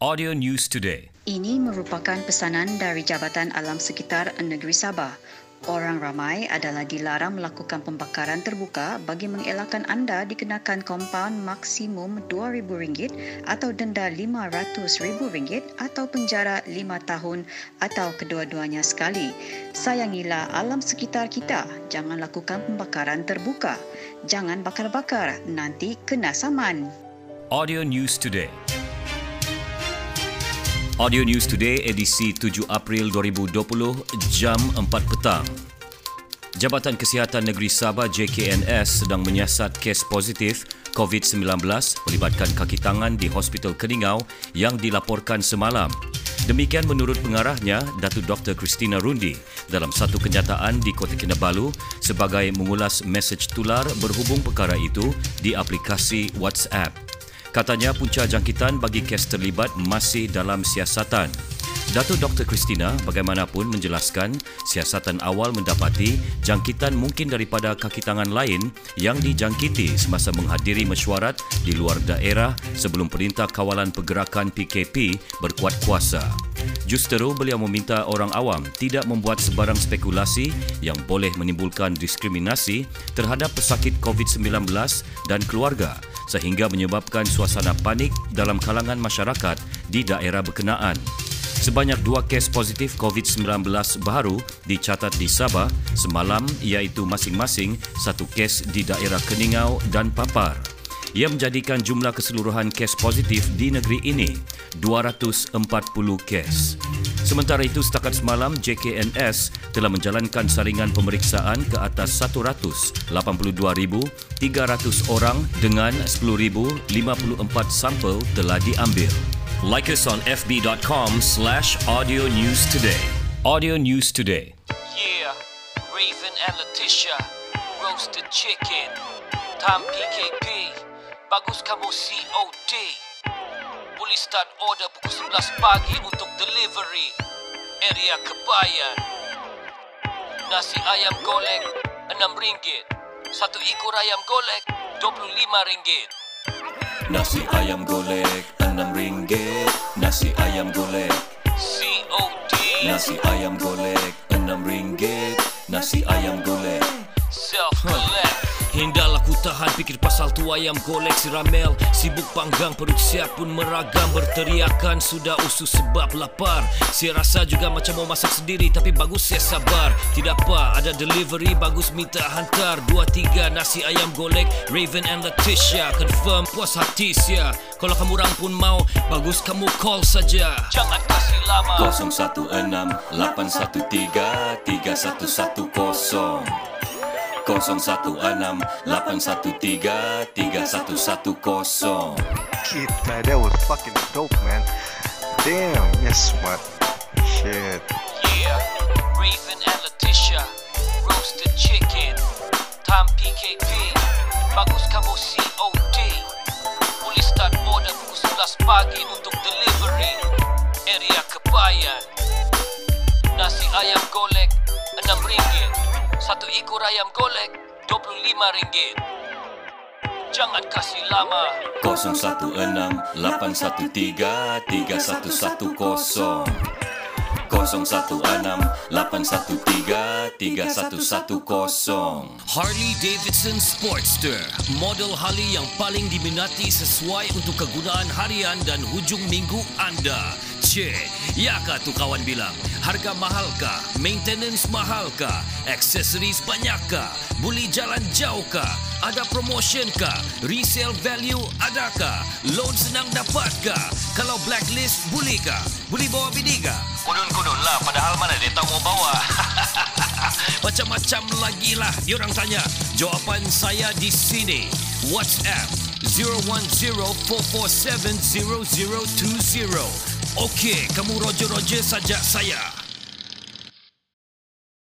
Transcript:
Audio News Today. Ini merupakan pesanan dari Jabatan Alam Sekitar Negeri Sabah. Orang ramai adalah dilarang melakukan pembakaran terbuka bagi mengelakkan anda dikenakan kompaun maksimum RM2,000 atau denda RM500,000 atau penjara 5 tahun atau kedua-duanya sekali. Sayangilah alam sekitar kita. Jangan lakukan pembakaran terbuka. Jangan bakar-bakar, nanti kena saman. Audio News Today. Audio News Today edisi 7 April 2020 jam 4 petang. Jabatan Kesihatan Negeri Sabah JKNS sedang menyiasat kes positif COVID-19 melibatkan kaki tangan di Hospital Keningau yang dilaporkan semalam. Demikian menurut pengarahnya, Datuk Dr. Christina Rundi dalam satu kenyataan di Kota Kinabalu sebagai mengulas mesej tular berhubung perkara itu di aplikasi WhatsApp. Katanya punca jangkitan bagi kes terlibat masih dalam siasatan. Datuk Dr. Christina bagaimanapun menjelaskan siasatan awal mendapati jangkitan mungkin daripada kaki tangan lain yang dijangkiti semasa menghadiri mesyuarat di luar daerah sebelum Perintah Kawalan Pergerakan PKP berkuat kuasa. Justeru beliau meminta orang awam tidak membuat sebarang spekulasi yang boleh menimbulkan diskriminasi terhadap pesakit COVID-19 dan keluarga sehingga menyebabkan suasana panik dalam kalangan masyarakat di daerah berkenaan. Sebanyak dua kes positif COVID-19 baru dicatat di Sabah semalam iaitu masing-masing satu kes di daerah Keningau dan Papar. Ia menjadikan jumlah keseluruhan kes positif di negeri ini 240 kes. Sementara itu, setakat semalam JKNS telah menjalankan saringan pemeriksaan ke atas 182,300 orang dengan 10,054 sampel telah diambil. Like us on fb.com slash audio news today. Audio News Today. Yeah, Raven and Letitia, roasted chicken, Tom PKP, bagus kamu COD. Boleh start order pukul 11 pagi untuk delivery. Area Kebayan. Nasi ayam golek RM6. Satu ekor ayam golek RM25. Nasi ayam golek RM6. Nasi ayam golek. COD. Nasi ayam golek RM6. Nasi ayam fikir pasal tu ayam golek si Ramel. Sibuk panggang perut siap pun meragam. Berteriakan sudah usus sebab lapar. Saya rasa juga macam mau masak sendiri Tapi bagus saya sabar. Tidak apa ada delivery bagus minta hantar. Dua tiga nasi ayam golek Raven and Letitia. Confirm puas hati sia. Kalau kamu orang pun mau Bagus kamu call saja. Jangan kasih lama. 016 813 3110 016 813 3110 Kid, man, that was fucking dope, man. Damn, yes, smart. Shit. Yeah, Raven and Letitia, roasted chicken, Tom PKP, bagus kamu COD. Boleh start order pukul 11 pagi untuk delivery. Area Kebayan. Nasi ayam golek RM6. Satu ekor ayam golek RM25. Jangan kasih lama. 016 813 3110 016 813 3110 Harley Davidson Sportster Model Harley yang paling diminati sesuai untuk kegunaan harian dan hujung minggu anda Cik, ya kah tu kawan bilang Harga mahal kah? Maintenance mahal kah? Aksesoris banyak kah? Boleh jalan jauh kah? Ada promotion kah? Resale value adakah? Loan senang dapat kah? Kalau blacklist boleh kah? Boleh bawa bini kah? Kudun-kudun lah padahal mana dia tahu mau bawa. Macam-macam lagi lah diorang tanya. Jawapan saya di sini. WhatsApp 010-447-0020. Okey, kamu roger-roger saja saya.